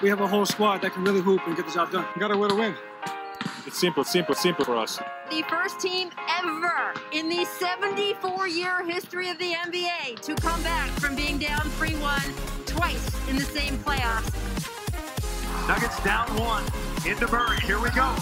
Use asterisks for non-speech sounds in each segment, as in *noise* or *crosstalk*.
We have a whole squad that can really hoop and get the job done. We got to win to win. It's simple, simple, simple for us. The first team ever in the 74 year history of the NBA to come back from being down 3 1 twice in the same playoffs. Nuggets down one. Into Murray. Here we go.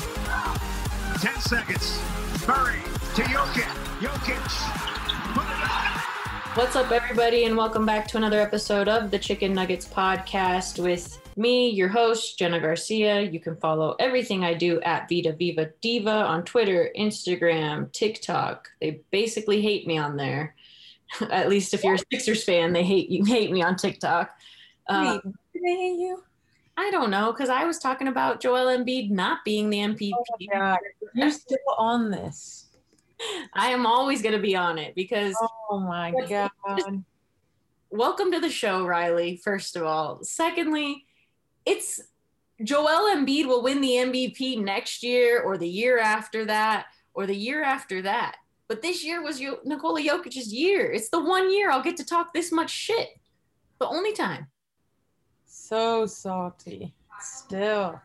10 seconds. Murray to Jokic. Jokic. Put it. What's up, everybody, and welcome back to another episode of the Chicken Nuggets podcast with me, your host, Jenna Garcia. You can follow everything I do at Vita Viva Diva on Twitter, Instagram, TikTok. They basically hate me on there. *laughs* at least if you're a Sixers fan, they hate you hate me on TikTok. Um, Wait, did they hate you? I don't know because I was talking about Joel Embiid not being the MVP. Oh my God. You're still on this. *laughs* I am always going to be on it because Oh my God. welcome to the show, Riley, first of all. Secondly, it's Joel Embiid will win the MVP next year or the year after that or the year after that. But this year was Yo- Nikola Jokic's year. It's the one year I'll get to talk this much shit. The only time. So salty. Still.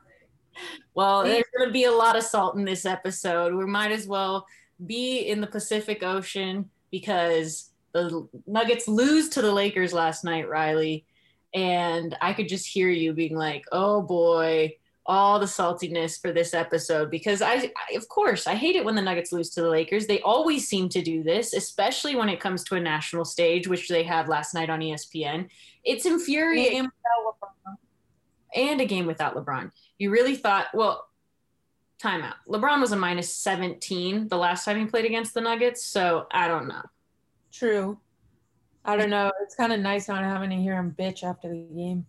Well, there's going to be a lot of salt in this episode. We might as well be in the Pacific Ocean because the Nuggets lose to the Lakers last night, Riley. And I could just hear you being like, oh boy, all the saltiness for this episode. Because I, I, of course, I hate it when the Nuggets lose to the Lakers. They always seem to do this, especially when it comes to a national stage, which they had last night on ESPN. It's infuriating and a game without LeBron. You really thought, well, timeout. LeBron was a minus 17 the last time he played against the Nuggets. So I don't know. True. I don't know. It's kind of nice not having to hear him bitch after the game.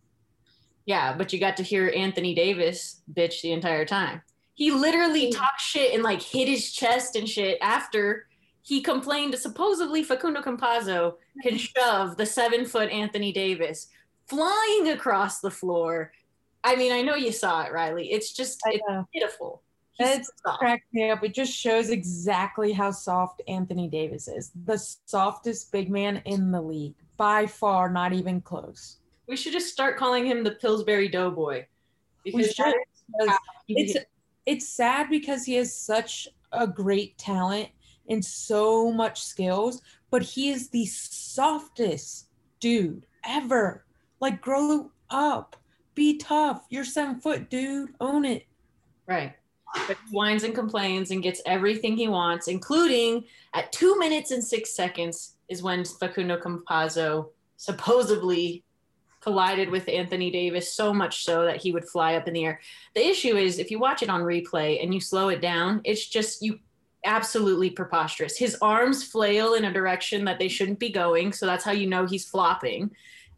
Yeah, but you got to hear Anthony Davis bitch the entire time. He literally talked shit and like hit his chest and shit after he complained supposedly Facundo Campazzo can shove the seven foot Anthony Davis flying across the floor. I mean, I know you saw it, Riley. It's just it's pitiful. It's so cracked me up. It just shows exactly how soft Anthony Davis is. The softest big man in the league. By far, not even close. We should just start calling him the Pillsbury Doughboy. Because should. because he- It's it's sad because he has such a great talent and so much skills, but he is the softest dude ever. Like grow up. Be tough. You're seven foot, dude. Own it. right. But he whines and complains and gets everything he wants, including at two minutes and six seconds is when Facundo Campazzo supposedly collided with Anthony Davis so much so that he would fly up in the air. The issue is if you watch it on replay and you slow it down, it's just you absolutely preposterous. His arms flail in a direction that they shouldn't be going, so that's how you know he's flopping.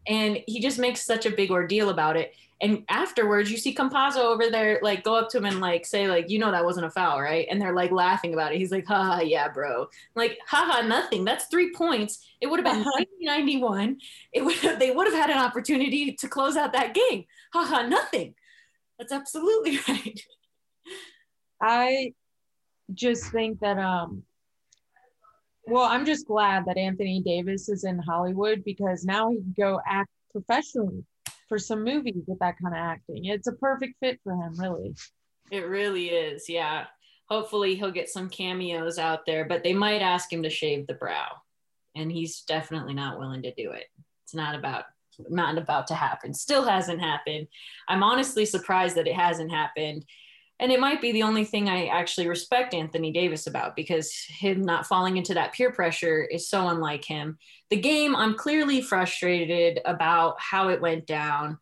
And he just makes such a big ordeal about it. And afterwards, you see Campazzo over there, like go up to him and like say, like, you know, that wasn't a foul, right? And they're like laughing about it. He's like, haha, yeah, bro. I'm like, haha, nothing. That's three points. It would have been *laughs* 1991. It would have, they would have had an opportunity to close out that game. Haha, nothing. That's absolutely *laughs* right. I just think that um well, I'm just glad that Anthony Davis is in Hollywood because now he can go act professionally for some movies with that kind of acting. It's a perfect fit for him, really. It really is. Yeah. Hopefully he'll get some cameos out there, but they might ask him to shave the brow. And he's definitely not willing to do it. It's not about not about to happen. Still hasn't happened. I'm honestly surprised that it hasn't happened. And it might be the only thing I actually respect Anthony Davis about because him not falling into that peer pressure is so unlike him. The game, I'm clearly frustrated about how it went down.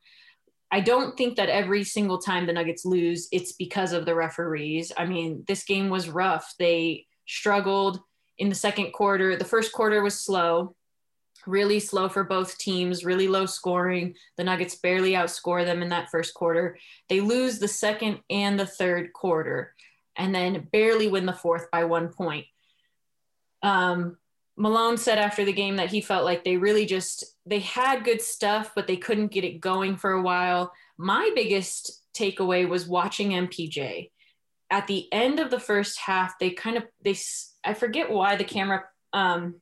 I don't think that every single time the Nuggets lose, it's because of the referees. I mean, this game was rough. They struggled in the second quarter. The first quarter was slow. Really slow for both teams, really low scoring. The Nuggets barely outscore them in that first quarter. They lose the second and the third quarter and then barely win the fourth by one point. Um, Malone said after the game that he felt like they really just they had good stuff, but they couldn't get it going for a while. My biggest takeaway was watching MPJ. At the end of the first half, they kind of they I forget why the camera um,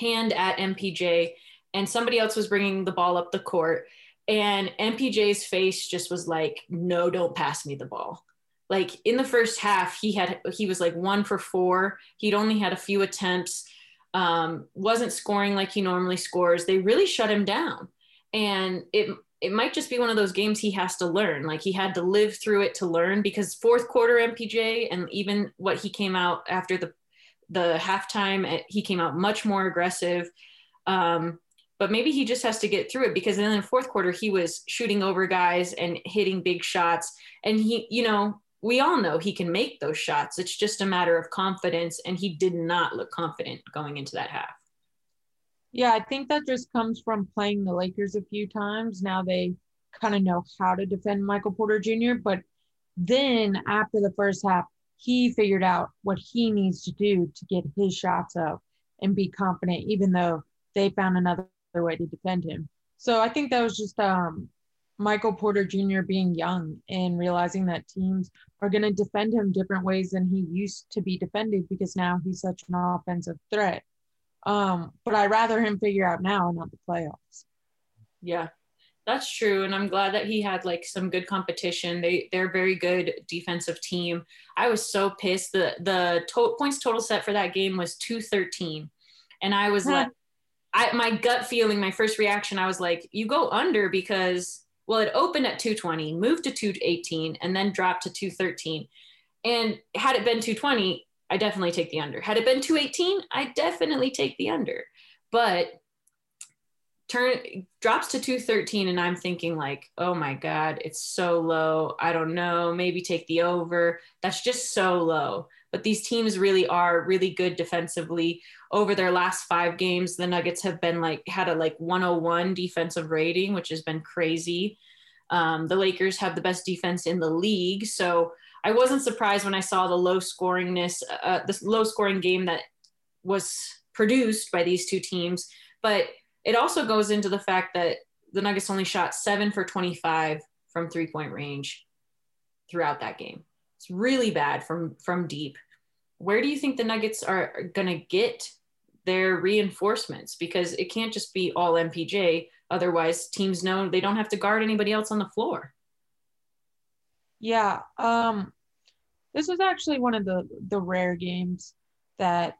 panned at MPJ, and somebody else was bringing the ball up the court, and MPJ's face just was like, "No, don't pass me the ball." Like in the first half, he had he was like one for four. He'd only had a few attempts um, wasn't scoring like he normally scores. They really shut him down. And it it might just be one of those games he has to learn. Like he had to live through it to learn because fourth quarter MPJ and even what he came out after the the halftime, eh, he came out much more aggressive. Um, but maybe he just has to get through it because then in the fourth quarter he was shooting over guys and hitting big shots and he you know we all know he can make those shots. It's just a matter of confidence, and he did not look confident going into that half. Yeah, I think that just comes from playing the Lakers a few times. Now they kind of know how to defend Michael Porter Jr., but then after the first half, he figured out what he needs to do to get his shots up and be confident, even though they found another way to defend him. So I think that was just um, Michael Porter Jr. being young and realizing that teams are going to defend him different ways than he used to be defended because now he's such an offensive threat. Um, but I'd rather him figure out now, not the playoffs. Yeah, that's true, and I'm glad that he had like some good competition. They they're a very good defensive team. I was so pissed. the The to- points total set for that game was two thirteen, and I was like, I my gut feeling, my first reaction, I was like, you go under because well, it opened at 220, moved to 218, and then dropped to 213. And had it been 220, I definitely take the under. Had it been 218, I definitely take the under. But turn drops to 213 and I'm thinking like, "Oh my god, it's so low. I don't know, maybe take the over." That's just so low. But these teams really are really good defensively. Over their last 5 games, the Nuggets have been like had a like 101 defensive rating, which has been crazy. Um, the Lakers have the best defense in the league, so I wasn't surprised when I saw the low scoringness, uh, this low scoring game that was produced by these two teams. But it also goes into the fact that the Nuggets only shot seven for 25 from three point range throughout that game. It's really bad from from deep. Where do you think the Nuggets are going to get their reinforcements? Because it can't just be all MPJ. Otherwise, teams know they don't have to guard anybody else on the floor. Yeah, um, this was actually one of the the rare games that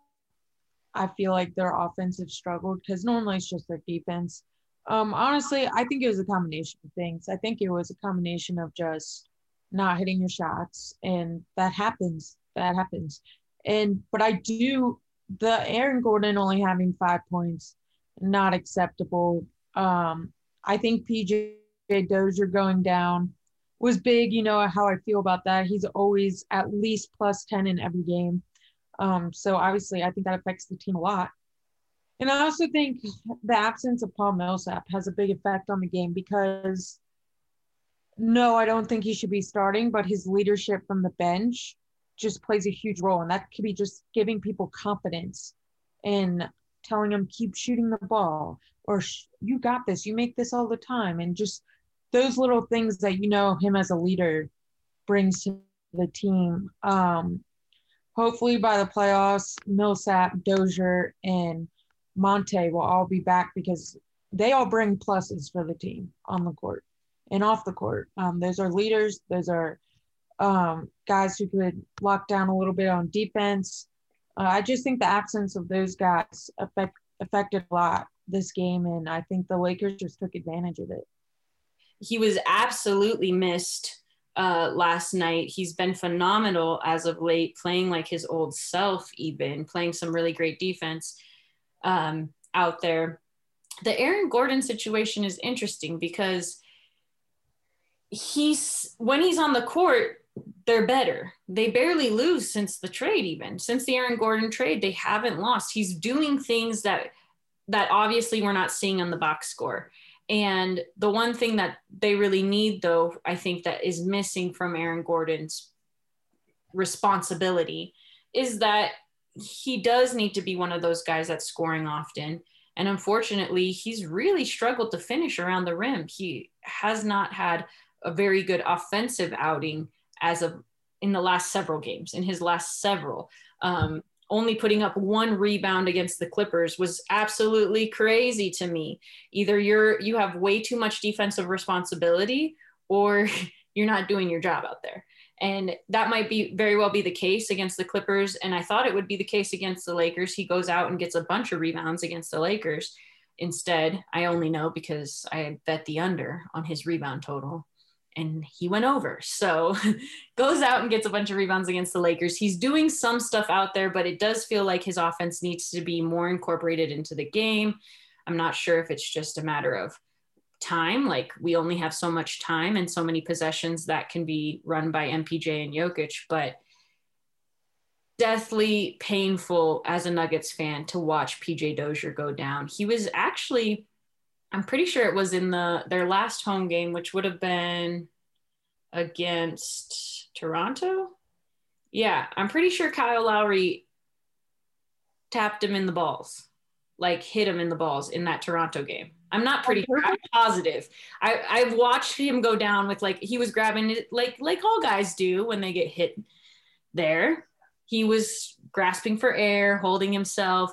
I feel like their offense offensive struggled because normally it's just their defense. Um, honestly, I think it was a combination of things. I think it was a combination of just not hitting your shots, and that happens. That happens. And but I do the Aaron Gordon only having five points, not acceptable. Um, I think PJ Dozier going down was big. You know how I feel about that. He's always at least plus 10 in every game. Um, so obviously, I think that affects the team a lot. And I also think the absence of Paul Millsap has a big effect on the game because no, I don't think he should be starting, but his leadership from the bench just plays a huge role. And that could be just giving people confidence and telling them, keep shooting the ball or you got this, you make this all the time. And just those little things that you know him as a leader brings to the team. Um, hopefully by the playoffs, Millsap, Dozier, and Monte will all be back because they all bring pluses for the team on the court and off the court. Um, those are leaders. Those are um, guys who could lock down a little bit on defense. Uh, I just think the absence of those guys affect, affected a lot this game, and I think the Lakers just took advantage of it. He was absolutely missed uh, last night. He's been phenomenal as of late, playing like his old self, even playing some really great defense um, out there. The Aaron Gordon situation is interesting because he's when he's on the court, they're better. They barely lose since the trade, even since the Aaron Gordon trade, they haven't lost. He's doing things that that obviously we're not seeing on the box score. And the one thing that they really need, though, I think that is missing from Aaron Gordon's responsibility is that he does need to be one of those guys that's scoring often. And unfortunately, he's really struggled to finish around the rim. He has not had a very good offensive outing as of in the last several games, in his last several. Um, only putting up one rebound against the Clippers was absolutely crazy to me. Either you're you have way too much defensive responsibility or *laughs* you're not doing your job out there. And that might be very well be the case against the Clippers. And I thought it would be the case against the Lakers. He goes out and gets a bunch of rebounds against the Lakers. Instead, I only know because I bet the under on his rebound total and he went over. So *laughs* goes out and gets a bunch of rebounds against the Lakers. He's doing some stuff out there, but it does feel like his offense needs to be more incorporated into the game. I'm not sure if it's just a matter of time, like we only have so much time and so many possessions that can be run by MPJ and Jokic, but deathly painful as a Nuggets fan to watch PJ Dozier go down. He was actually I'm pretty sure it was in the their last home game, which would have been against Toronto. Yeah, I'm pretty sure Kyle Lowry tapped him in the balls, like hit him in the balls in that Toronto game. I'm not pretty sure. I'm positive. I, I've watched him go down with like he was grabbing it like like all guys do when they get hit there. He was grasping for air, holding himself.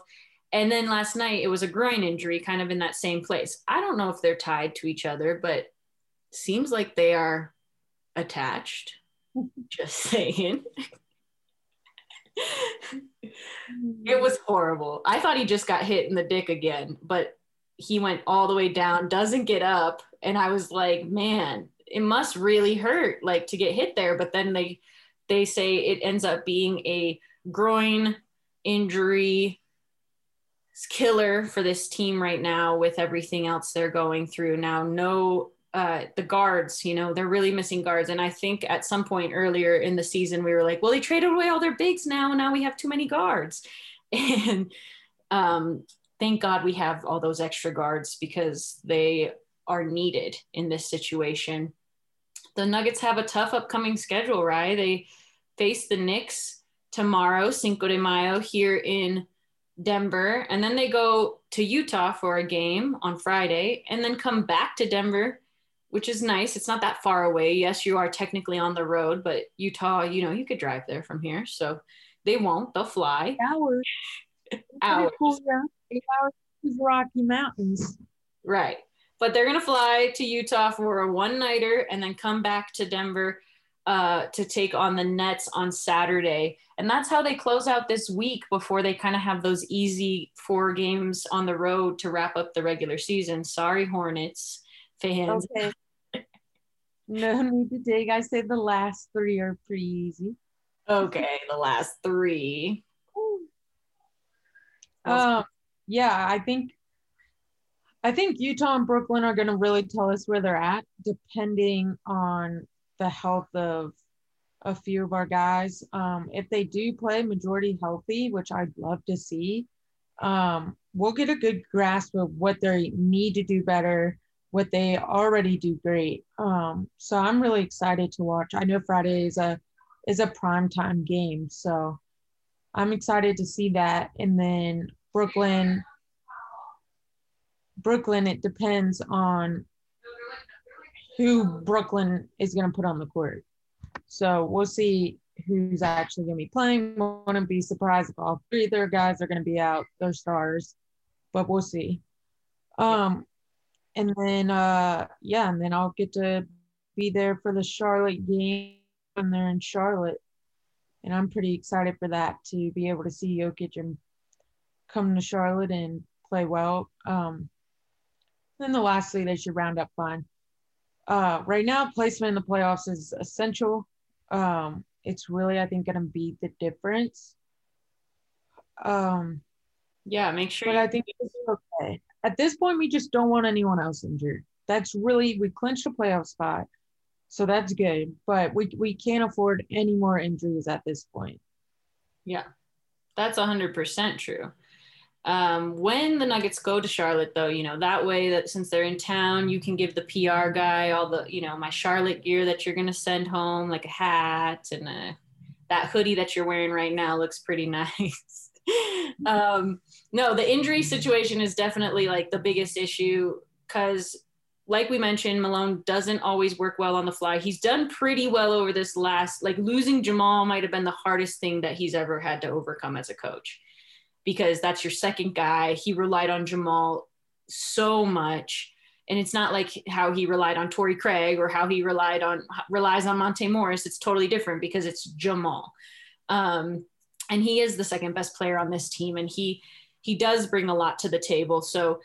And then last night it was a groin injury, kind of in that same place. I don't know if they're tied to each other, but seems like they are attached. *laughs* Just saying. *laughs* it mm. was horrible. I thought he just got hit in the dick again, but he went all the way down, doesn't get up. And I was like, man, it must really hurt like to get hit there. But then they they say it ends up being a groin injury killer for this team right now with everything else they're going through. Now no uh, the guards you know they're really missing guards. And i think at some point earlier in the season we were like well they traded away all their bigs now. And now we have too many guards. *laughs* And um, thank god we have all those extra guards because they are needed in this situation. The nuggets have a tough upcoming schedule right they face the knicks tomorrow cinco de mayo here in Denver, and then they go to Utah for a game on Friday, and then come back to Denver, which is nice. It's not that far away. Yes, you are technically on the road, but Utah, you know, you could drive there from here. So they won't. They'll fly. Hours. *laughs* hours. Cool, yeah. Eight hours to the Rocky Mountains. Right. But they're going to fly to Utah for a one nighter and then come back to Denver uh, to take on the Nets on Saturday. And that's how they close out this week before they kind of have those easy four games on the road to wrap up the regular season. Sorry, Hornets fans. Okay. *laughs* no need to dig. I say the last three are pretty easy. Okay, the last three. Um, yeah, I think I think Utah and Brooklyn are going to really tell us where they're at, depending on the health of a few of our guys. Um, if they do play majority healthy, which I'd love to see, um, we'll get a good grasp of what they need to do better, what they already do great. Um, so I'm really excited to watch. I know Friday is a is a prime time game, so I'm excited to see that. And then Brooklyn, Brooklyn, it depends on who Brooklyn is going to put on the court. So we'll see who's actually going to be playing. Wouldn't be surprised if all three of their guys are going to be out, their stars, but we'll see. Um, and then uh, yeah, and then I'll get to be there for the Charlotte game when they're in Charlotte, and I'm pretty excited for that to be able to see Jokic and come to Charlotte and play well. Um, then the lastly, they should round up fine uh, right now, placement in the playoffs is essential. Um, it's really, I think, going to be the difference. Um, yeah, make sure. But you- I think it's okay. At this point, we just don't want anyone else injured. That's really we clinched a playoff spot, so that's good. But we we can't afford any more injuries at this point. Yeah, that's hundred percent true. Um, when the Nuggets go to Charlotte, though, you know, that way that since they're in town, you can give the PR guy all the, you know, my Charlotte gear that you're going to send home, like a hat and a, that hoodie that you're wearing right now looks pretty *laughs* nice. um, no, the injury situation is definitely like the biggest issue because, like we mentioned, Malone doesn't always work well on the fly. He's done pretty well over this last, like losing Jamal might have been the hardest thing that he's ever had to overcome as a coach because that's your second guy. He relied on Jamal so much. And it's not like how he relied on Torrey Craig or how he relied on relies on Monte Morris. It's totally different because it's Jamal. Um, and he is the second best player on this team. And he he does bring a lot to the table. So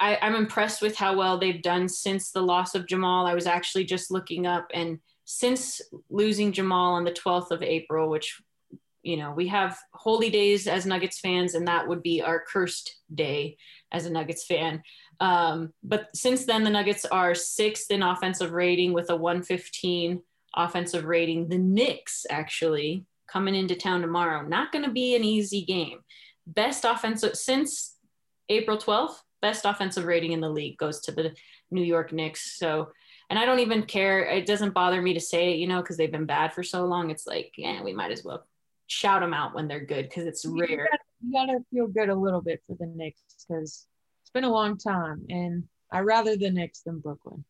I, I'm impressed with how well they've done since the loss of Jamal. I was actually just looking up and since losing Jamal on the 12th of April, which you know, we have holy days as Nuggets fans, and that would be our cursed day as a Nuggets fan. Um, but since then, the Nuggets are sixth in offensive rating with a 115 offensive rating. The Knicks actually coming into town tomorrow, not going to be an easy game. Best offensive since April 12th, best offensive rating in the league goes to the New York Knicks. So, and I don't even care. It doesn't bother me to say it, you know, because they've been bad for so long. It's like, yeah, we might as well shout them out when they're good because it's rare. You gotta, you gotta, feel good a little bit for the Knicks because it's been a long time, and I rather the Knicks than Brooklyn.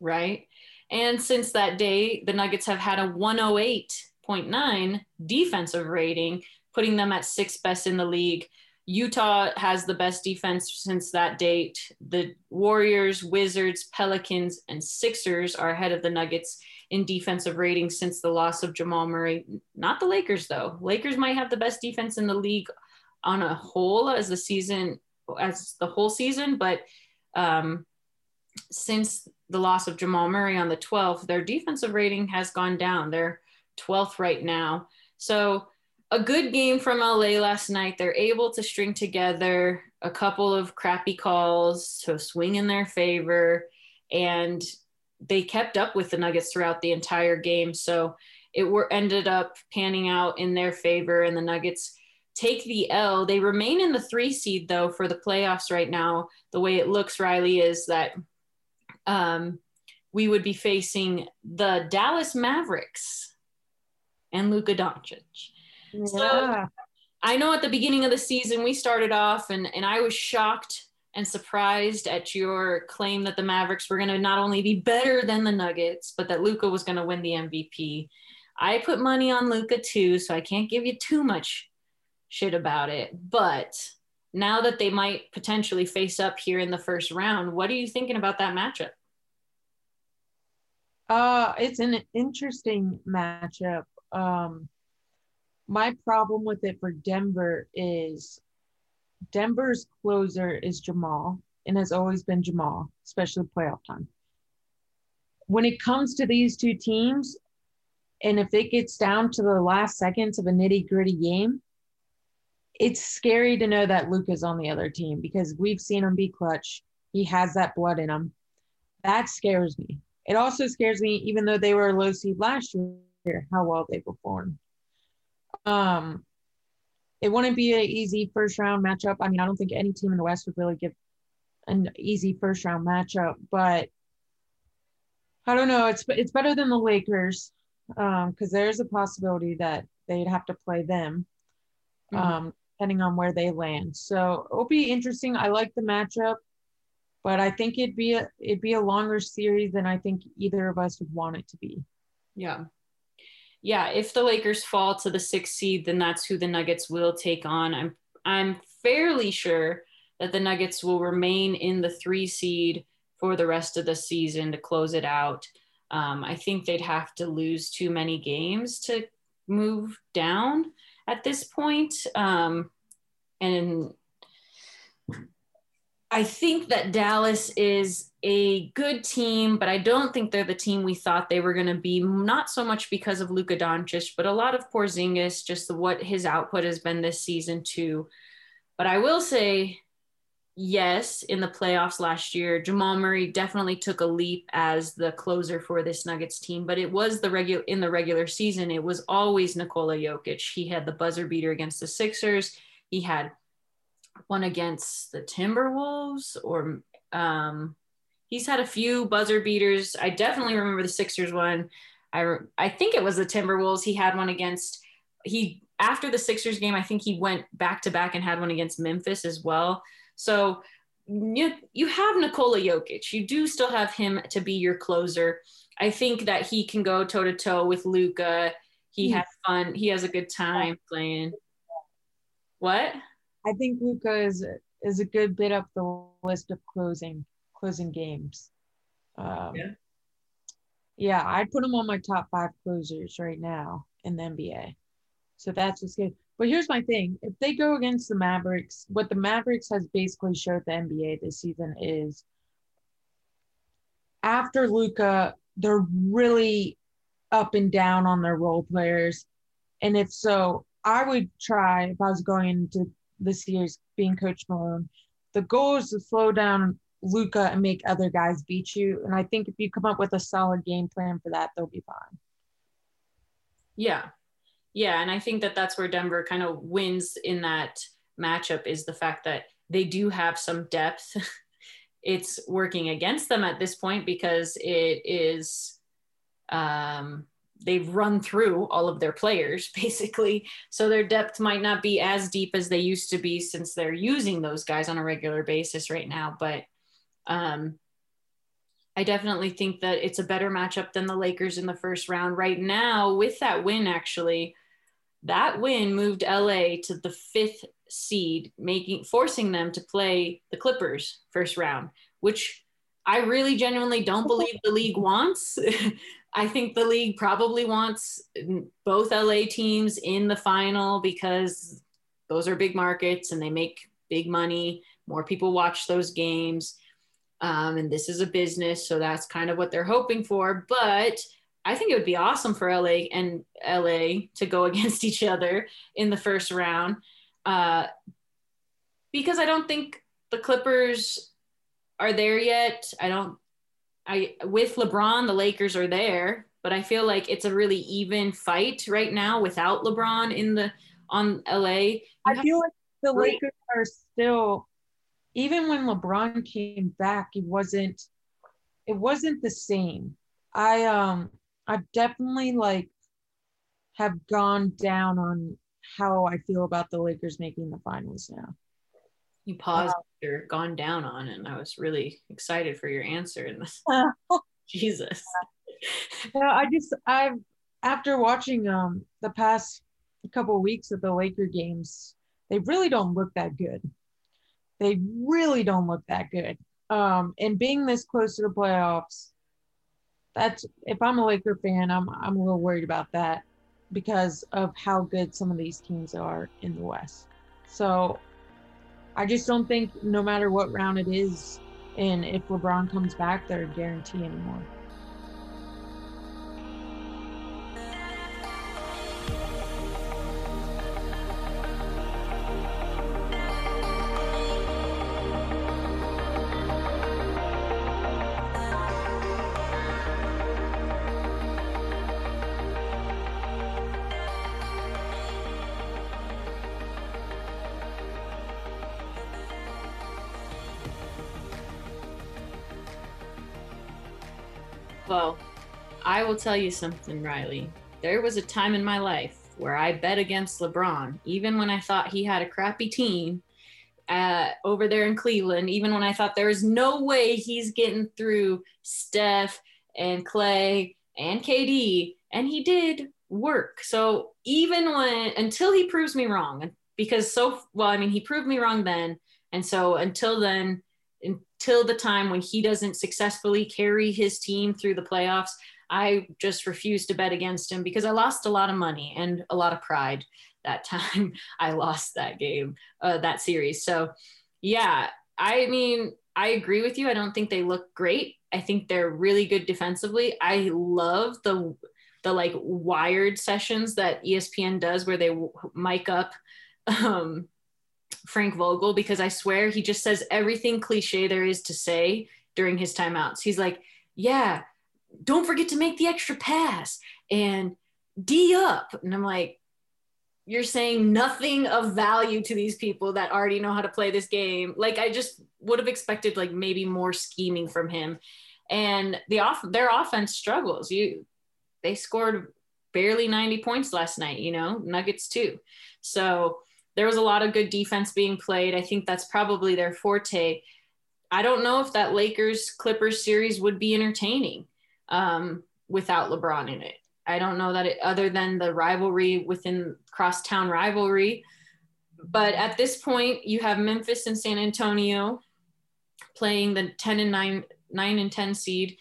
Right, and since that day, the Nuggets have had a 108.9 defensive rating, putting them at sixth best in the league. Utah has the best defense since that date. The Warriors, Wizards, Pelicans, and Sixers are ahead of the Nuggets in defensive ratings since the loss of Jamal Murray. Not the Lakers, though. Lakers might have the best defense in the league on a whole as the season, as the whole season, but um, since the loss of Jamal Murray on the 12th, their defensive rating has gone down. They're 12th right now. So a good game from LA last night. They're able to string together a couple of crappy calls to swing in their favor. And they kept up with the Nuggets throughout the entire game. So it were ended up panning out in their favor, and the Nuggets take the L. They remain in the three seed though for the playoffs right now. The way it looks, Riley, is that um, we would be facing the Dallas Mavericks and Luka Doncic. Yeah. So I know at the beginning of the season we started off and, and I was shocked and surprised at your claim that the Mavericks were going to not only be better than the Nuggets, but that Luka was going to win the MVP. I put money on Luka too, so I can't give you too much shit about it. But now that they might potentially face up here in the first round, what are you thinking about that matchup? Uh, it's an interesting matchup. Um, my problem with it for Denver is Denver's closer is Jamal and has always been Jamal, especially playoff time. When it comes to these two teams, and if it gets down to the last seconds of a nitty gritty game, it's scary to know that Luka's on the other team because we've seen him be clutch. He has that blood in him. That scares me. It also scares me, even though they were a low seed last year, how well they performed. Um, it wouldn't be an easy first round matchup. I mean, I don't think any team in the West would really give an easy first round matchup, but I don't know. It's it's better than the Lakers because um, there's a possibility that they'd have to play them, mm-hmm. um, depending on where they land. So it'll be interesting. I like the matchup, but I think it'd be a it'd be a longer series than I think either of us would want it to be. Yeah yeah, if the Lakers fall to the sixth seed, then that's who the Nuggets will take on. I'm I'm fairly sure that the Nuggets will remain in the three seed for the rest of the season to close it out. Um, I think they'd have to lose too many games to move down at this point. Um, and I think that Dallas is a good team, but I don't think they're the team we thought they were going to be. Not so much because of Luka Doncic, but a lot of Porzingis, just what his output has been this season too. But I will say, yes, in the playoffs last year, Jamal Murray definitely took a leap as the closer for this Nuggets team. But it was the regular in the regular season, it was always Nikola Jokic. He had the buzzer beater against the Sixers. He had one against the Timberwolves or um, he's had a few buzzer beaters. I definitely remember the Sixers one. I I think it was the Timberwolves. He had one against he after the Sixers game. I think he went back to back and had one against Memphis as well. So you you have Nikola Jokic. You do still have him to be your closer. I think that he can go toe to toe with Luka. He has fun. He has a good time playing. What? I think Luka is is a good bit up the list of closing closing games. Um, Yeah. yeah, I'd put him on my top five closers right now in the NBA. So that's what's good. But here's my thing: if they go against the Mavericks, what the Mavericks has basically showed the NBA this season is after Luka, they're really up and down on their role players. And if so, I would try if I was going into the series being Coach Malone. The goal is to slow down Luka and make other guys beat you. And I think if you come up with a solid game plan for that, they'll be fine. Yeah. Yeah. And I think that that's where Denver kind of wins in that matchup is the fact that they do have some depth. *laughs* it's working against them at this point because it is, um, they've run through all of their players *laughs* basically. So their depth might not be as deep as they used to be since they're using those guys on a regular basis right now. But, um, I definitely think that it's a better matchup than the Lakers in the first round. Right now, with that win, actually, that win moved LA to the fifth seed, making forcing them to play the Clippers first round, which I really genuinely don't *laughs* believe the league wants. *laughs* I think the league probably wants both LA teams in the final because those are big markets and they make big money. More people watch those games. Um, and this is a business, so that's kind of what they're hoping for. But I think it would be awesome for LA and LA to go *laughs* against each other in the first round, uh, because I don't think the Clippers are there yet. I don't. I with LeBron, the Lakers are there, but I feel like it's a really even fight right now without LeBron in the on LA. I feel like the Right. Lakers are still, even when LeBron came back, it wasn't, it wasn't the same. I um, I definitely like have gone down on how I feel about the Lakers making the finals now. You paused or gone down on, and I was really excited for your answer. And *laughs* *laughs* Jesus. Yeah, I just I've after watching um the past couple of weeks of the Laker games, they really don't look that good. They really don't look that good. Um, and being this close to the playoffs, that's if I'm a Laker fan, I'm I'm a little worried about that because of how good some of these teams are in the West. So I just don't think no matter what round it is, and if LeBron comes back, they're a guarantee anymore. Well, I will tell you something, Riley. There was a time in my life where I bet against LeBron, even when I thought he had a crappy team uh, over there in Cleveland, even when I thought there was no way he's getting through Steph and Clay and KD, and he did work. So even when, until he proves me wrong, because so, well, I mean, he proved me wrong then. And so until then, until the time when he doesn't successfully carry his team through the playoffs, I just refuse to bet against him because I lost a lot of money and a lot of pride that *laughs* time I lost that game, uh, that series. So, yeah, I mean, I agree with you. I don't think they look great. I think they're really good defensively. I love the the like wired sessions that ESPN does where they mic up *laughs* um, Frank Vogel because I swear he just says everything cliche there is to say during his timeouts. He's like, yeah, don't forget to make the extra pass and D up. And I'm like, you're saying nothing of value to these people that already know how to play this game. Like I just would have expected like maybe more scheming from him. And the off their offense struggles. You they scored barely 90 points last night, you know, Nuggets too. So there was a lot of good defense being played. I think that's probably their forte. I don't know if that Lakers Clippers series would be entertaining um, without LeBron in it. I don't know that it, other than the rivalry within crosstown rivalry. But at this point, you have Memphis and San Antonio playing the 10 and 9, 9 and 10 seed.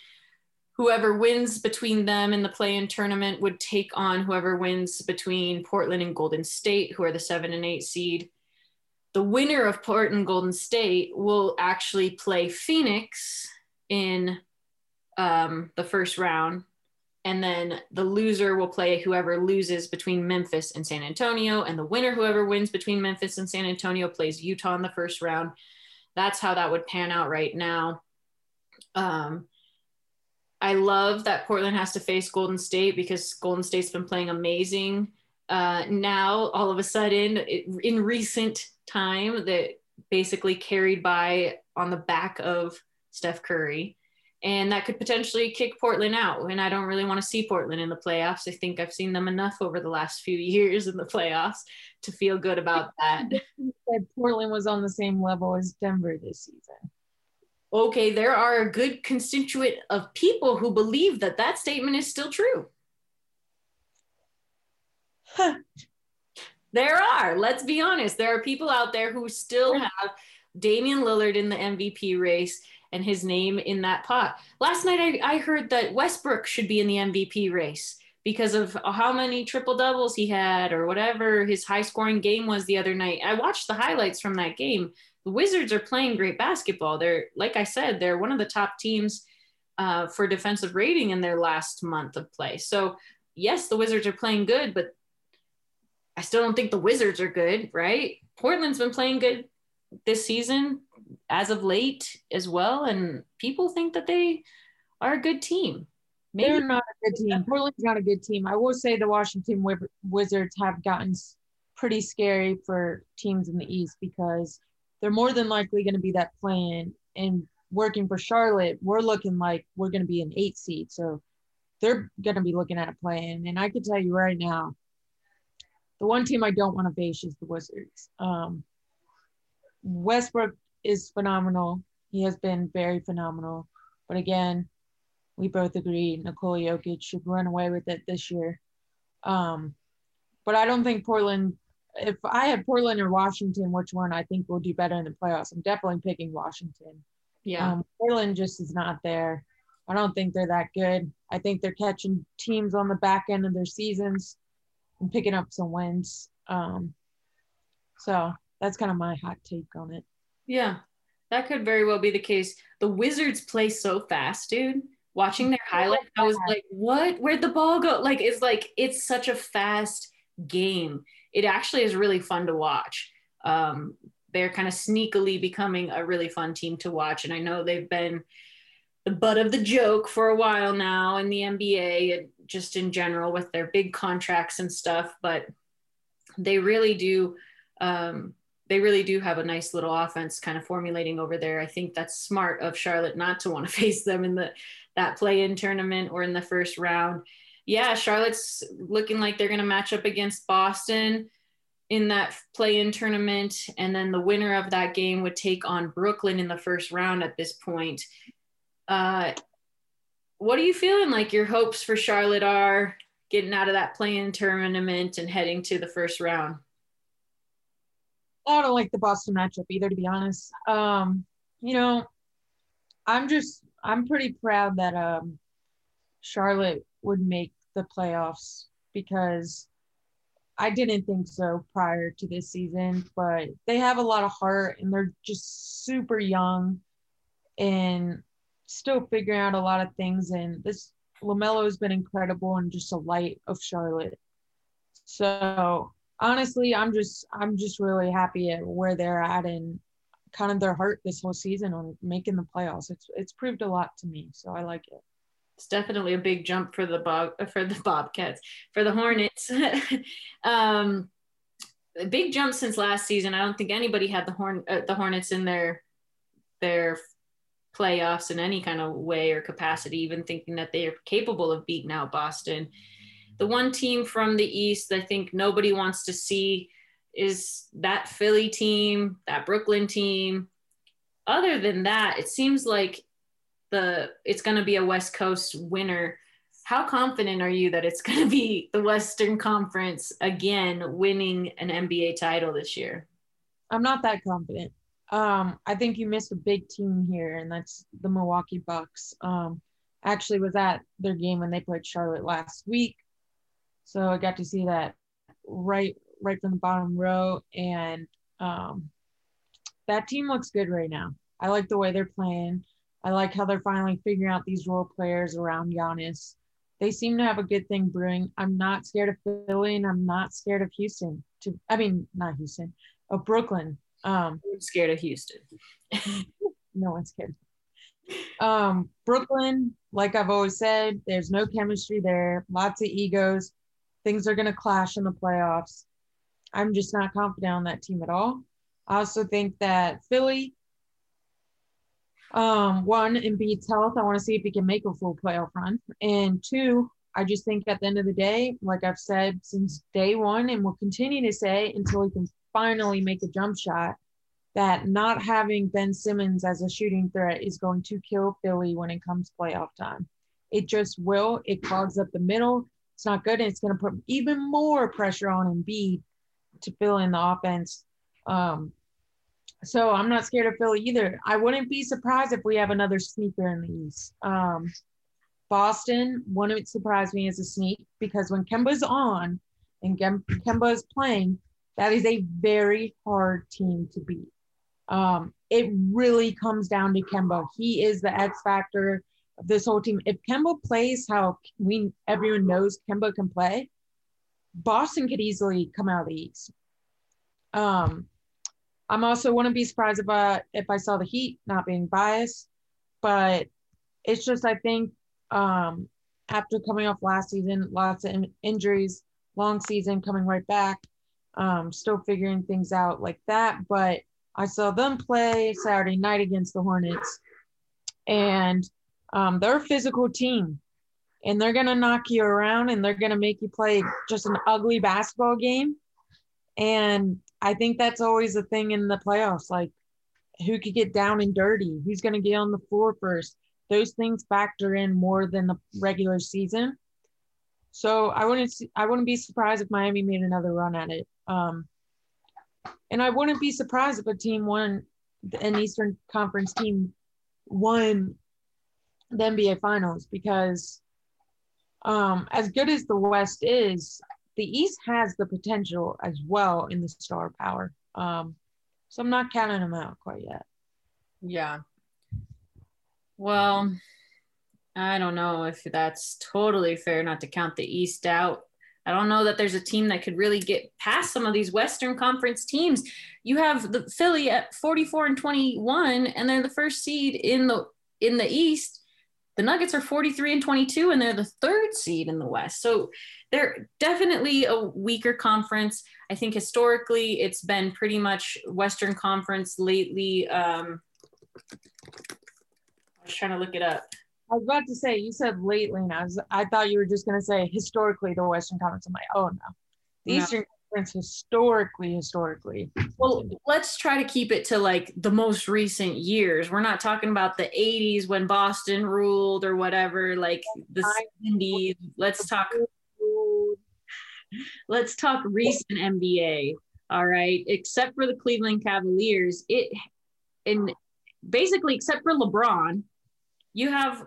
Whoever wins between them in the play in tournament would take on whoever wins between Portland and Golden State, who are the 7 and 8 seed. The winner of Portland and Golden State will actually play Phoenix in um, the first round and then the loser will play whoever loses between Memphis and San Antonio, and the winner, whoever wins between Memphis and San Antonio, plays Utah in the first round. That's how that would pan out right now. Um, I love that Portland has to face Golden State because Golden State's been playing amazing. Uh, now, all of a sudden, it, in recent time, that basically carried by on the back of Steph Curry and that could potentially kick Portland out. And I don't really want to see Portland in the playoffs. I think I've seen them enough over the last few *laughs* years in the playoffs to feel good about *laughs* that. Portland was on the same level as Denver this season. Okay, there are a good constituent of people who believe that that statement is still true. Huh. There are. Let's be honest. There are people out there who still have Damian Lillard in the MVP race and his name in that pot. Last night, I, I heard that Westbrook should be in the MVP race because of how many triple doubles he had or whatever his high scoring game was the other night. I watched the highlights from that game. The Wizards are playing great basketball. They're, like I said, they're one of the top teams uh, for defensive rating in their last month of play. So, yes, the Wizards are playing good, but I still don't think the Wizards are good, right? Portland's been playing good this season as of late as well, and people think that they are a good team. Maybe they're not a good team. Portland's not a good team. I will say the Washington Wizards have gotten pretty scary for teams in the East because they're more than likely going to be that plan. And working for Charlotte, we're looking like we're going to be an eight seed. So they're going to be looking at a plan. And I can tell you right now, the one team I don't want to face is the Wizards. Um, Westbrook is phenomenal. He has been very phenomenal. But again, we both agree Nikola Jokic should run away with it this year. Um, but I don't think Portland. If I had Portland or Washington, which one I think will do better in the playoffs? I'm definitely picking Washington. Yeah. Um, Portland just is not there. I don't think they're that good. I think they're catching teams on the back end of their seasons and picking up some wins. Um, so that's kind of my hot take on it. Yeah, that could very well be the case. The Wizards play so fast, dude. Watching their highlights, I was like, what? Where'd the ball go? Like, it's like, it's such a fast game. It actually is really fun to watch. Um, they're kind of sneakily becoming a really fun team to watch. And I know they've been the butt of the joke for a while now in the NBA and just in general with their big contracts and stuff, but they really do um, they really do have a nice little offense kind of formulating over there. I think that's smart of Charlotte not to want to *laughs* face them in the that play-in tournament or in the first round. Yeah, Charlotte's looking like they're going to match up against Boston in that play-in tournament, and then the winner of that game would take on Brooklyn in the first round. At this point, uh, what are you feeling like? Your hopes for Charlotte are getting out of that play-in tournament and heading to the first round. I don't like the Boston matchup either, to be honest. Um, you know, I'm just I'm pretty proud that um, Charlotte would make the playoffs because I didn't think so prior to this season, but they have a lot of heart and they're just super young and still figuring out a lot of things. And this LaMelo has been incredible and just a light of Charlotte. So honestly, I'm just I'm just really happy at where they're at and kind of their heart this whole season on making the playoffs. It's it's proved a lot to me, so I like it. It's definitely a big jump for the Bob for the *laughs* Bobcats for the Hornets. *laughs* um, big jump since last season. I don't think anybody had the horn uh, the Hornets in their their playoffs in any kind of way or capacity, even thinking that they are capable of beating out Boston. The one team from the East I think nobody wants to see is that Philly team, that Brooklyn team. Other than that, it seems like the it's going to be a West Coast winner. How confident are you that it's *laughs* going to be the Western Conference again winning an NBA title this year? I'm not that confident. Um, I think you missed a big team here, and that's the Milwaukee Bucks. Um, actually was at their game when they played Charlotte last week, so I got to see that right right from the bottom row, and um, that team looks good right now. I like the way they're playing. I like how they're finally figuring out these role players around Giannis. They seem to have a good thing brewing. I'm not scared of Philly, and I'm not scared of Houston. To I mean, not Houston, of Brooklyn. Um, I'm scared of Houston. *laughs* no one's scared. Um, Brooklyn, like I've always said, there's no chemistry there. Lots of egos. Things are going to clash in the playoffs. I'm just not confident on that team at all. I also think that Philly, um, one, Embiid's health, I want to see if he can make a full playoff run. And two, I just think at the end of the day, like I've said since day one and will continue to say until he can finally make a jump shot, that not having Ben Simmons as a shooting threat is going to kill Philly when it comes playoff time. It just will. It clogs up the middle. It's not good. And it's going to put even more pressure on Embiid to fill in the offense. Um, so I'm not scared of Philly either. I wouldn't be surprised if we have another sneaker in the East. Um, Boston wouldn't surprise me as a sneak because when Kemba's on and Kemba is playing, that is a very hard team to beat. Um, it really comes down to Kemba. He is the X factor of this whole team. If Kemba plays how we everyone knows Kemba can play, Boston could easily come out of the East. Um, I'm also wouldn't be surprised if I if I saw the Heat not being biased, but it's just I think um, after coming off last season, lots of in- injuries, long season, coming right back, um, still figuring things out like that. But I saw them play Saturday night against the Hornets, and um, they're a physical team and they're to knock you around and they're to make you play just an ugly basketball game. And I think that's always a thing in the playoffs like who could get down and dirty, who's going to get on the floor first. Those things factor in more than the regular season. So I wouldn't I wouldn't be surprised if Miami made another run at it. Um, and I wouldn't be surprised if a team won an Eastern Conference team won the NBA Finals because um, as good as the West is, the East has the potential as well in the star power. Um, so I'm not counting them out quite yet. Yeah. Well, I don't know if that's totally fair not to count the East out. I don't know that there's a team that could really get past some of these Western Conference teams. You have the Philly at 44 and 21, and they're the first seed in the in the East the Nuggets are 43 and 22, and they're the third seed in the West. So they're definitely a weaker conference. I think historically it's been pretty much Western Conference lately. Um, I was trying to look it up. I was about to say you said lately, and I was I thought you were just gonna say historically the Western Conference. I'm like, oh no, the no. Eastern historically, historically. Well, let's try to keep it to like the most recent years. We're not talking about the 80s when Boston ruled or whatever, like the 70s. Let's talk *laughs* let's talk recent NBA. All right. Except for the Cleveland Cavaliers, it and basically except for LeBron, you have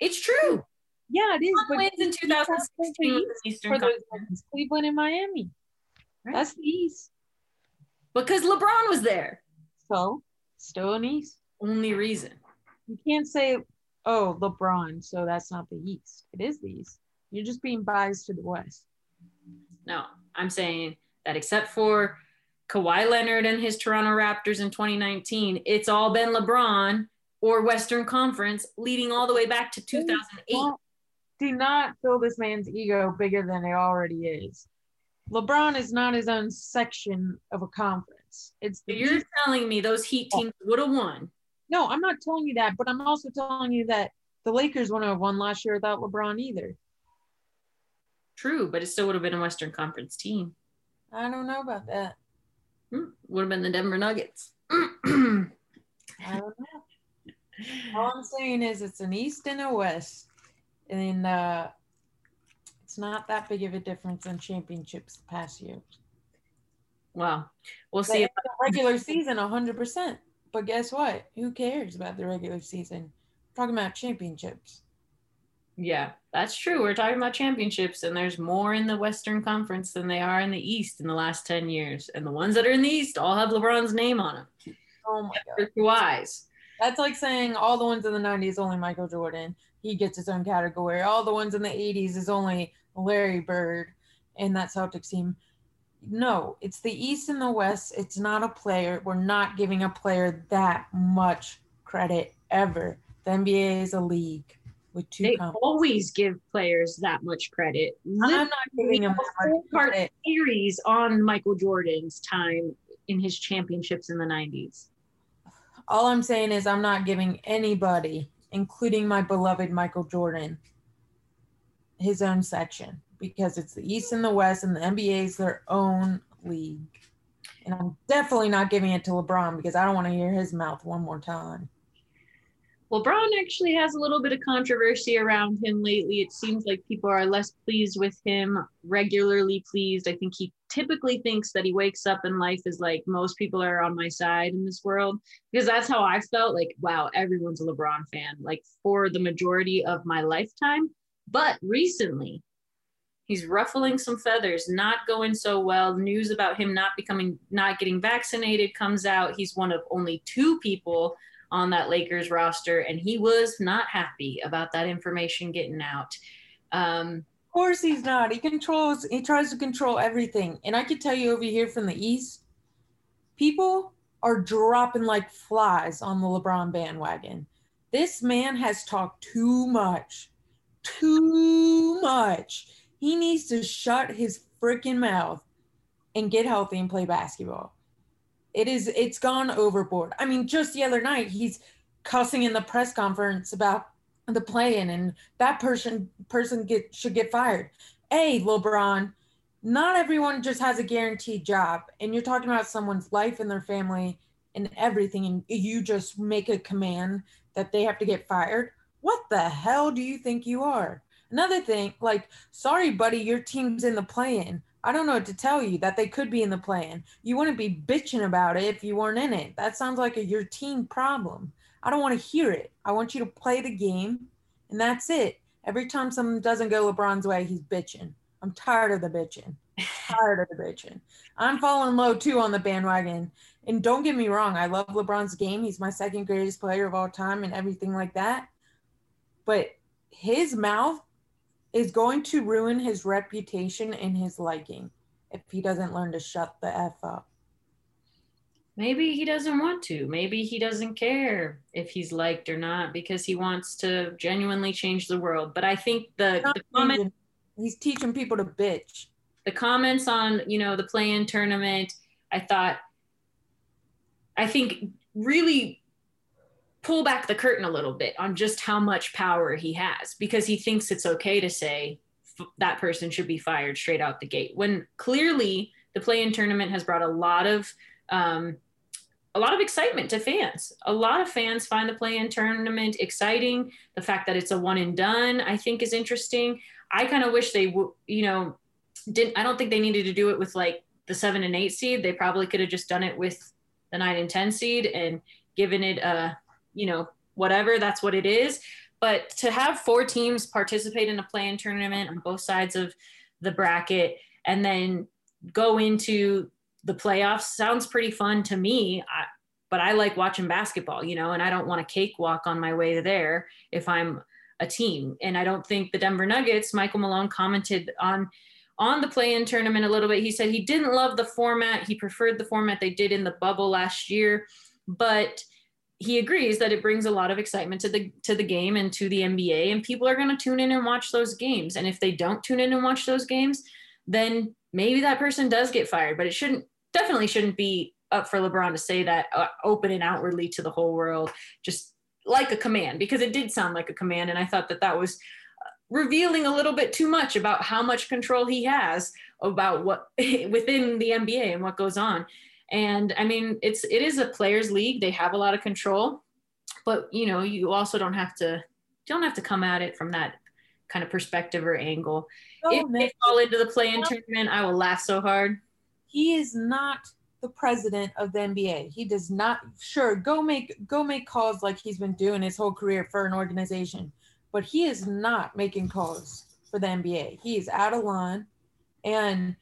it's true. Yeah, it is. But wins in 2016 Eastern Conference. Cleveland and Miami. Right. That's the East. Because LeBron was there. So, still an East. Only reason. You can't say, oh, LeBron, so that's not the East. It is the East. You're just being biased to the West. No, I'm saying that except for Kawhi Leonard and his Toronto Raptors in 2019, it's all been LeBron or Western Conference leading all the way back to 2008 do not fill this man's ego bigger than it already is. LeBron is not his own section of a conference. It's the You're East. telling me those Heat teams would have won. No, I'm not telling you that, but I'm also telling you that the Lakers wouldn't have won last year without LeBron either. True, but it still would have been a Western Conference team. I don't know about that. Hmm, Would have been the Denver Nuggets. *clears throat* I don't know. All I'm saying is it's an East and a West, and uh, it's not that big of a difference in championships the past year. wow. We'll The see. regular season, 100%. But guess what? Who cares about the regular season? We're talking about championships. Yeah, that's true. We're talking about championships, and there's more in the Western Conference than they are in the East in the last 10 years. And the ones that are in the East all have LeBron's name on them. Oh my God. For Kawhi's. That's like saying all the ones in the 90s, only Michael Jordan. He gets his own category. All the ones in the 80s is only Larry Bird and that Celtics team. No, it's the East and the West. It's not a player. We're not giving a player that much credit ever. The NBA is a league with two They companies. always give players that much credit. I'm not giving him that much credit. series on Michael Jordan's time in his championships in the 90s. All I'm saying is I'm not giving anybody, including my beloved Michael Jordan, his own section because it's the East and the West, and the NBA is their own league. And I'm definitely not giving it to LeBron because I don't want to hear his mouth one more time. LeBron actually has a little bit of controversy around him lately. It seems like people are less pleased with him, regularly pleased. I think he typically thinks that he wakes up and life is like most people are on my side in this world because that's how I felt like, wow, everyone's a LeBron fan, like for the majority of my lifetime. But recently, he's ruffling some feathers, not going so well. News about him not becoming, not getting vaccinated comes out. He's one of only two people on that Lakers roster, and he was not happy about that information getting out. Um, Of course he's not. He controls he tries to control everything. And I can tell you over here from the East, people are dropping like flies on the LeBron bandwagon. This man has talked too much. Too much. He needs to shut his freaking mouth and get healthy and play basketball. It is it's gone overboard. I mean, just the other night he's cussing in the press conference about the play-in and that person person get should get fired. Hey, LeBron, not everyone just has a guaranteed job, and you're talking about someone's life and their family and everything, and you just make a command that they have to get fired. What the hell do you think you are? Another thing, like, sorry, buddy, your team's in the play-in. I don't know what to tell you that they could be in the play-in. You wouldn't be bitching about it if you weren't in it. That sounds like a your team problem. I don't want to hear it. I want you to play the game, and that's it. Every time something doesn't go LeBron's way, he's bitching. I'm tired of the bitching. tired of the bitching. I'm falling low too on the bandwagon. And don't get me wrong, I love LeBron's game. He's my second greatest player of all time and everything like that. But his mouth is going to ruin his reputation and his liking if he doesn't learn to shut the F up. maybe he doesn't want to. Maybe he doesn't care if he's liked or not because he wants to genuinely change the world. But I think the, the comment He's teaching people to bitch. the comments on you know the play-in tournament i thought i think really pull back the curtain a little bit on just how much power he has because he thinks it's okay to say that person should be fired straight out the gate when clearly the play-in tournament has brought a lot of um, a lot of excitement to fans. A lot of fans find the play-in tournament exciting. The fact that it's a one and done, I think, is interesting. I kind of wish they, you know, didn't. I don't think they needed to do it with like the seven and eight seed. They probably could have just done it with the nine and ten seed and given it a, you know, whatever. That's what it is. But to have four teams participate in a play-in tournament on both sides of the bracket and then go into the playoffs sounds pretty fun to me. I, but I like watching basketball, you know, and I don't want a cakewalk on my way there if I'm a team. And I don't think the Denver Nuggets, Michael Malone commented on on the play-in tournament a little bit. He said he didn't love the format. He preferred the format they did in the bubble last year, but he agrees that it brings a lot of excitement to the to the game and to the NBA and people are going to tune in and watch those games. And if they don't tune in and watch those games, then maybe that person does get fired. But it shouldn't, definitely shouldn't be up for LeBron to say that uh, open and outwardly to the whole world, just like a command, because it did sound like a command. And I thought that that was uh, revealing a little bit too much about how much control he has about what *laughs* within the NBA and what goes on. And I mean, it's it is a players' league. They have a lot of control, but you know, you also don't have to don't have to come at it from that kind of perspective or angle. Oh, if man. they fall into the play-in tournament, I will laugh so hard. He is not the president of the NBA. He does not sure go make go make calls like he's been doing his whole career for an organization, but he is not making calls for the NBA. He is out of line. And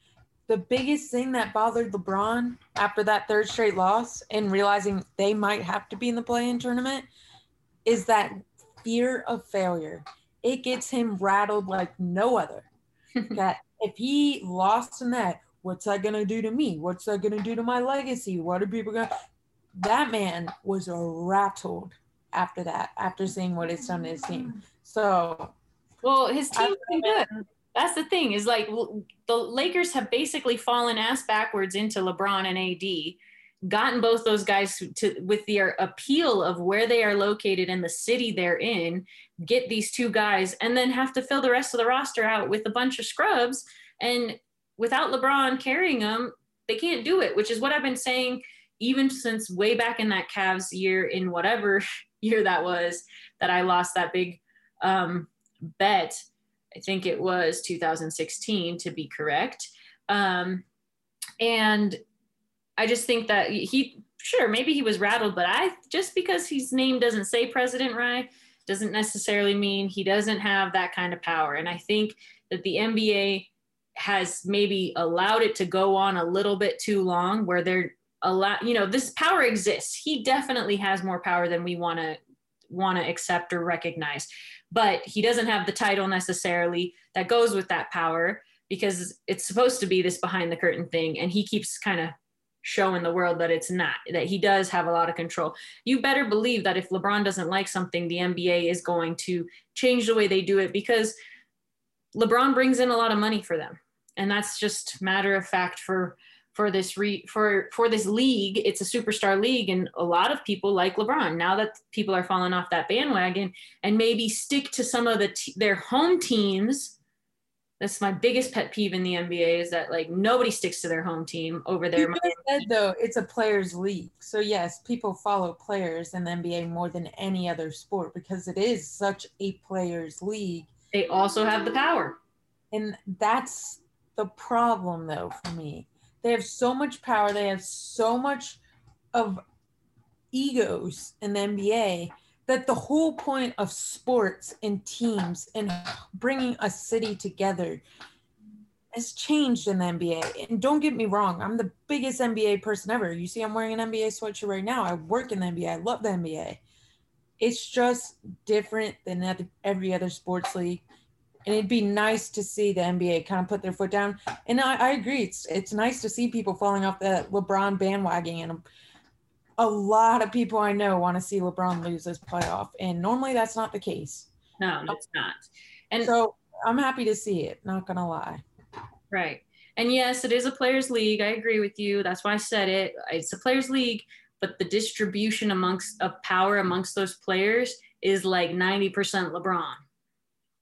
the biggest thing that bothered LeBron after that third straight loss and realizing they might have to be in the play-in tournament is that fear of failure. It gets him rattled like no other. *laughs* that if he lost in that, what's that gonna do to me? What's that gonna do to my legacy? What are people gonna? That man was rattled after that, after seeing what it's done to his team. So, well, his team's been good. That's the thing is like the Lakers have basically fallen ass backwards into LeBron and AD gotten both those guys to with their appeal of where they are located and the city they're in get these two guys and then have to fill the rest of the roster out with a bunch of scrubs. And without lebron carrying them they can't do it which is what i've been saying even since way back in that Cavs year in whatever *laughs* year that was that i lost that big um, bet i think it was 2016 to be correct um, and I just think that he, sure, maybe he was rattled, but I just because his name doesn't say President Rye doesn't necessarily mean he doesn't have that kind of power. And I think that the NBA has maybe allowed it to go on a little bit too long where they're allow you know this power exists he definitely has more power than we want to want to accept or recognize but he doesn't have the title necessarily that goes with that power because it's supposed to be this behind the curtain thing and he keeps kind of showing the world that it's not, that he does have a lot of control. You better believe that if LeBron doesn't like something, the NBA is going to change the way they do it because LeBron brings in a lot of money for them. And that's just matter of fact for for this re, for for this league it's a superstar league and a lot of people like lebron now that people are falling off that bandwagon and maybe stick to some of the t- their home teams that's my biggest pet peeve in the NBA is that like nobody sticks to their home team over their. You said though it's a players' league, so yes, people follow players in the NBA more than any other sport because it is such a players' league. They also have the power, and that's the problem though for me. They have so much power. They have so much of egos in the NBA that the whole point of sports and teams and bringing a city together has changed in the NBA. And don't get me wrong, I'm the biggest NBA person ever. You see, I'm wearing an NBA sweatshirt right now. I work in the NBA. I love the NBA. It's just different than every other sports league. And it'd be nice to see the NBA kind of put their foot down. And I, I agree. It's it's nice to see people falling off the LeBron bandwagon and a lot of people I know want to see LeBron lose this playoff, and normally that's not the case. No, it's not. And so I'm happy to see it. Not gonna lie. Right. And yes, it is a players' league. I agree with you. That's why I said it. It's a players' league, but the distribution amongst of power amongst those players is like 90% LeBron.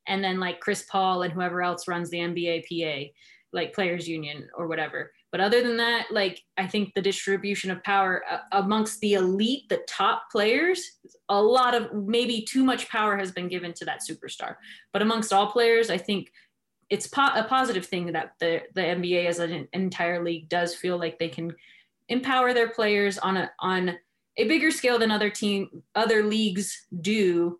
And then like Chris Paul and whoever else runs the NBA PA, like players union or whatever. But other than that, like I think the distribution of power uh, amongst the elite, the top players, a lot of maybe too much power has been given to that superstar. But amongst all players, I think it's po- a positive thing that the the NBA as an entire league does feel like they can empower their players on a on a bigger scale than other team other leagues do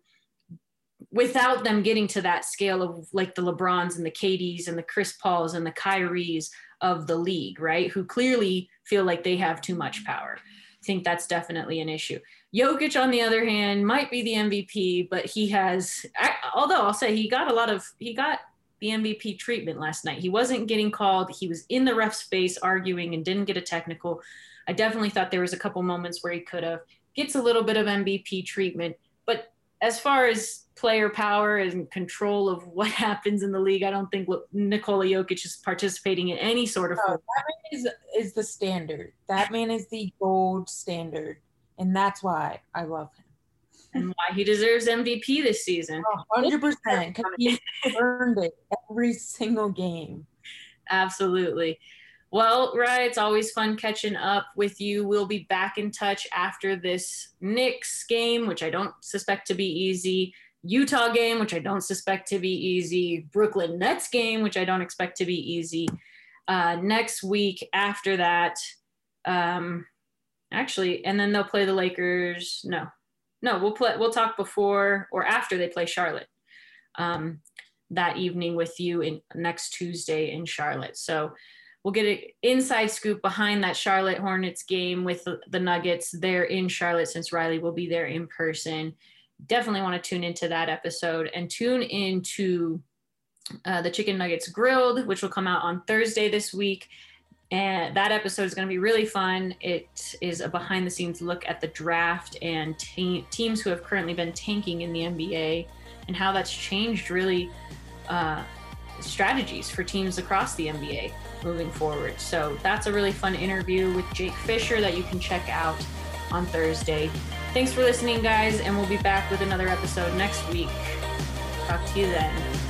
without them getting to that scale of like the LeBrons and the KDs and the Chris Pauls and the Kyries of the league, right? Who clearly feel like they have too much power. I think that's definitely an issue. Jokic, on the other hand, might be the MVP, but he has, although I'll say he got a lot of, he got the MVP treatment last night. He wasn't getting called. He was in the ref's space arguing and didn't get a technical. I definitely thought there was a couple moments where he could have. Gets a little bit of MVP treatment, but as far as player power and control of what *laughs* happens in the league. I don't think Nikola Jokic is participating in any sort of. No, that man is is the standard. That man is the gold standard, and that's why I love him. And why he deserves MVP this season. hundred percent, because he *laughs* earned it every single game. Absolutely. Well, right, it's always fun catching up with you. We'll be back in touch after this Knicks game, which I don't suspect to be easy. Utah game, which I don't suspect to be easy, Brooklyn Nets game, which I don't expect to be easy. Uh, next week after that, um, actually, and then they'll play the Lakers. No, no, we'll play. We'll talk before or after they play Charlotte um, that evening with you in next Tuesday in Charlotte. So we'll get an inside scoop behind that Charlotte Hornets game with the, Nuggets there in Charlotte since Riley will be there in person definitely want to tune into that episode and tune into uh, the Chicken Nuggets Grilled, which will come out on Thursday this week. And that episode is going to be really fun. It is a behind the scenes look at the draft and te- teams who have currently been tanking in the NBA and how that's changed really uh, strategies for teams across the NBA moving forward. So that's a really fun interview with Jake Fischer that you can check out on Thursday. Thanks for listening, guys, and we'll be back with another episode next week. Talk to you then.